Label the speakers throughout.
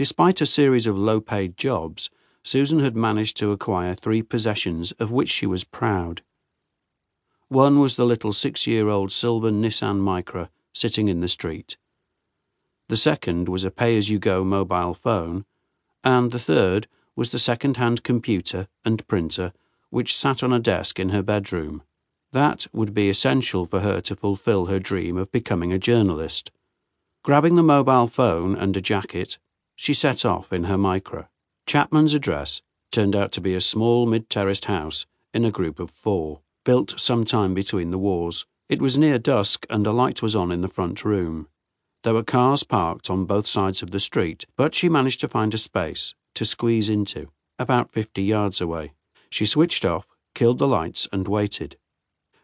Speaker 1: Despite a series of low paid jobs, Susan had managed to acquire three possessions of which she was proud. One was the little six year old silver Nissan Micra sitting in the street. The second was a pay as you go mobile phone, and the third was the second hand computer and printer which sat on a desk in her bedroom. That would be essential for her to fulfill her dream of becoming a journalist. Grabbing the mobile phone and a jacket, she set off in her Micra. Chapman's address turned out to be a small mid terraced house in a group of four, built some time between the wars. It was near dusk and a light was on in the front room. There were cars parked on both sides of the street, but she managed to find a space to squeeze into, about fifty yards away. She switched off, killed the lights, and waited.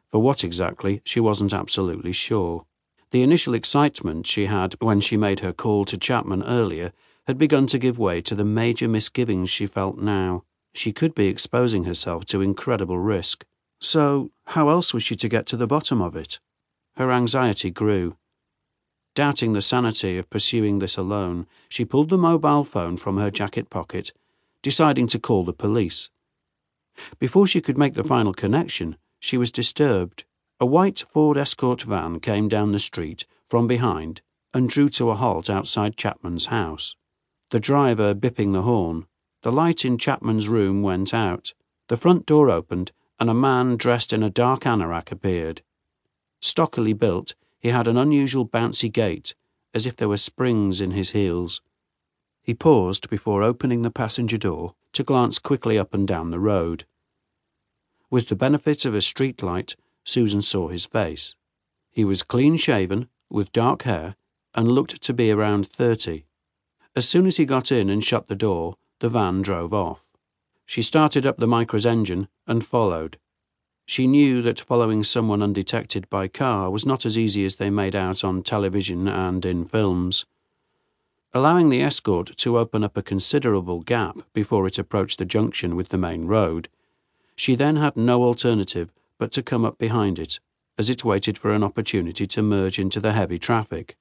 Speaker 1: For what exactly, she wasn't absolutely sure. The initial excitement she had when she made her call to Chapman earlier had begun to give way to the major misgivings she felt now. She could be exposing herself to incredible risk. So, how else was she to get to the bottom of it? Her anxiety grew. Doubting the sanity of pursuing this alone, she pulled the mobile phone from her jacket pocket, deciding to call the police. Before she could make the final connection, she was disturbed. A white Ford Escort van came down the street from behind and drew to a halt outside Chapman's house. The driver bipping the horn, the light in Chapman's room went out, the front door opened, and a man dressed in a dark anorak appeared. Stockily built, he had an unusual bouncy gait, as if there were springs in his heels. He paused before opening the passenger door to glance quickly up and down the road. With the benefit of a street light, Susan saw his face. He was clean shaven, with dark hair, and looked to be around thirty. As soon as he got in and shut the door, the van drove off. She started up the Micra's engine and followed. She knew that following someone undetected by car was not as easy as they made out on television and in films. Allowing the escort to open up a considerable gap before it approached the junction with the main road, she then had no alternative but to come up behind it, as it waited for an opportunity to merge into the heavy traffic.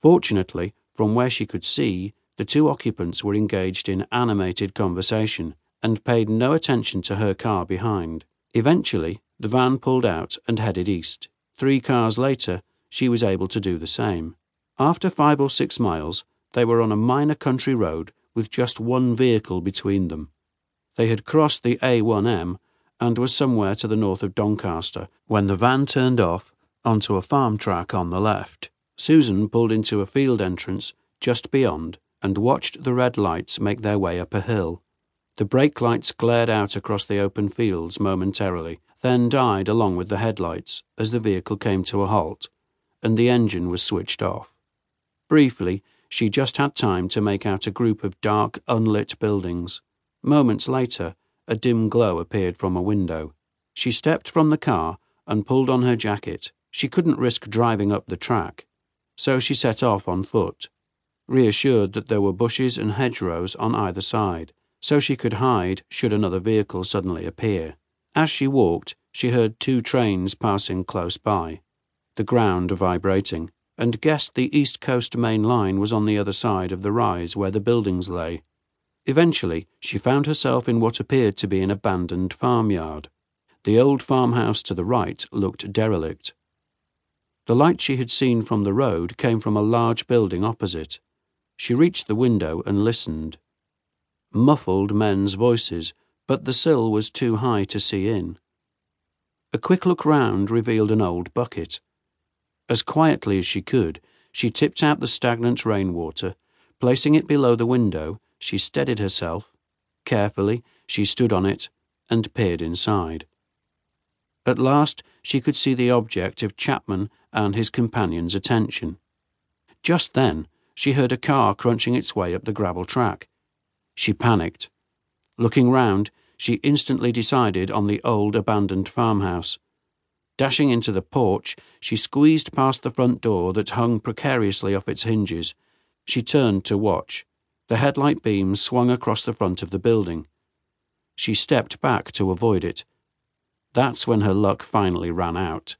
Speaker 1: Fortunately, from where she could see, the two occupants were engaged in animated conversation, and paid no attention to her car behind. Eventually, the van pulled out and headed east. Three cars later, she was able to do the same. After five or six miles, they were on a minor country road with just one vehicle between them. They had crossed the A1M and were somewhere to the north of Doncaster when the van turned off onto a farm track on the left. Susan pulled into a field entrance just beyond and watched the red lights make their way up a hill. The brake lights glared out across the open fields momentarily, then died along with the headlights as the vehicle came to a halt and the engine was switched off. Briefly, she just had time to make out a group of dark, unlit buildings. Moments later, a dim glow appeared from a window. She stepped from the car and pulled on her jacket. She couldn't risk driving up the track, so she set off on foot, reassured that there were bushes and hedgerows on either side so she could hide should another vehicle suddenly appear. As she walked, she heard two trains passing close by, the ground vibrating, and guessed the East Coast main line was on the other side of the rise where the buildings lay. Eventually, she found herself in what appeared to be an abandoned farmyard. The old farmhouse to the right looked derelict. The light she had seen from the road came from a large building opposite. She reached the window and listened muffled men's voices, but the sill was too high to see in. A quick look round revealed an old bucket. As quietly as she could, she tipped out the stagnant rain water. Placing it below the window, she steadied herself. Carefully, she stood on it and peered inside. At last, she could see the object of Chapman and his companion's attention. Just then, she heard a car crunching its way up the gravel track. She panicked. Looking round, she instantly decided on the old abandoned farmhouse. Dashing into the porch, she squeezed past the front door that hung precariously off its hinges. She turned to watch. The headlight beams swung across the front of the building. She stepped back to avoid it. That's when her luck finally ran out.